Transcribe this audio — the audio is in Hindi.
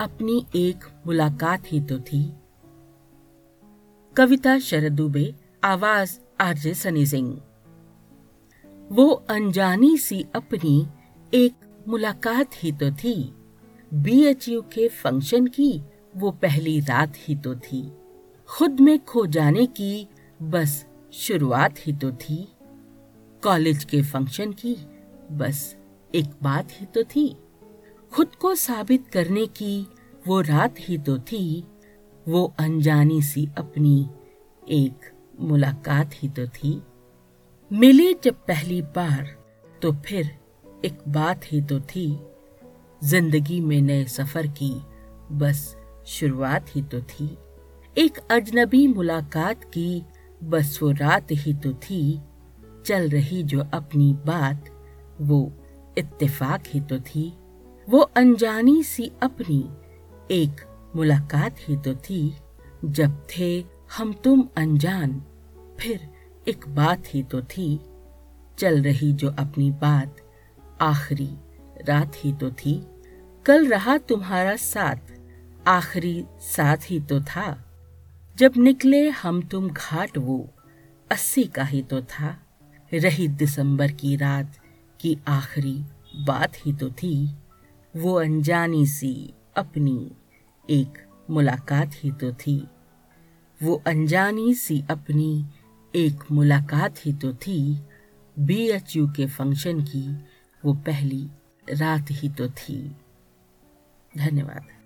अपनी एक मुलाकात ही तो थी। कविता शरद दुबे आवाज़ आरजे सनी सिंह। वो अनजानी सी अपनी एक मुलाकात ही तो थी। बीएचयू के फ़ंक्शन की वो पहली रात ही तो थी। खुद में खो जाने की बस शुरुआत ही तो थी। कॉलेज के फ़ंक्शन की बस एक बात ही तो थी। खुद को साबित करने की वो रात ही तो थी, वो अनजानी सी अपनी एक मुलाकात ही तो थी। मिले जब पहली बार तो फिर एक बात ही तो थी। ज़िंदगी में नए सफ़र की बस शुरुआत ही तो थी। एक अजनबी मुलाकात की बस वो रात ही तो थी। चल रही जो अपनी बात, वो इत्तेफाक ही तो थी। वो अनजानी सी अपनी एक मुलाकात ही तो थी। जब थे हम तुम अनजान, फिर एक बात ही तो थी। चल रही जो अपनी बात, आखिरी रात ही तो थी। कल रहा तुम्हारा साथ, आखिरी साथ ही तो था। जब निकले हम तुम घाट वो, अस्सी का ही तो था। रही दिसंबर की रात की आखिरी बात ही तो थी। वो अनजानी सी अपनी एक मुलाकात ही तो थी। वो अनजानी सी अपनी एक मुलाकात ही तो थी। बी एच यू के फ़ंक्शन की वो पहली रात ही तो थी। धन्यवाद।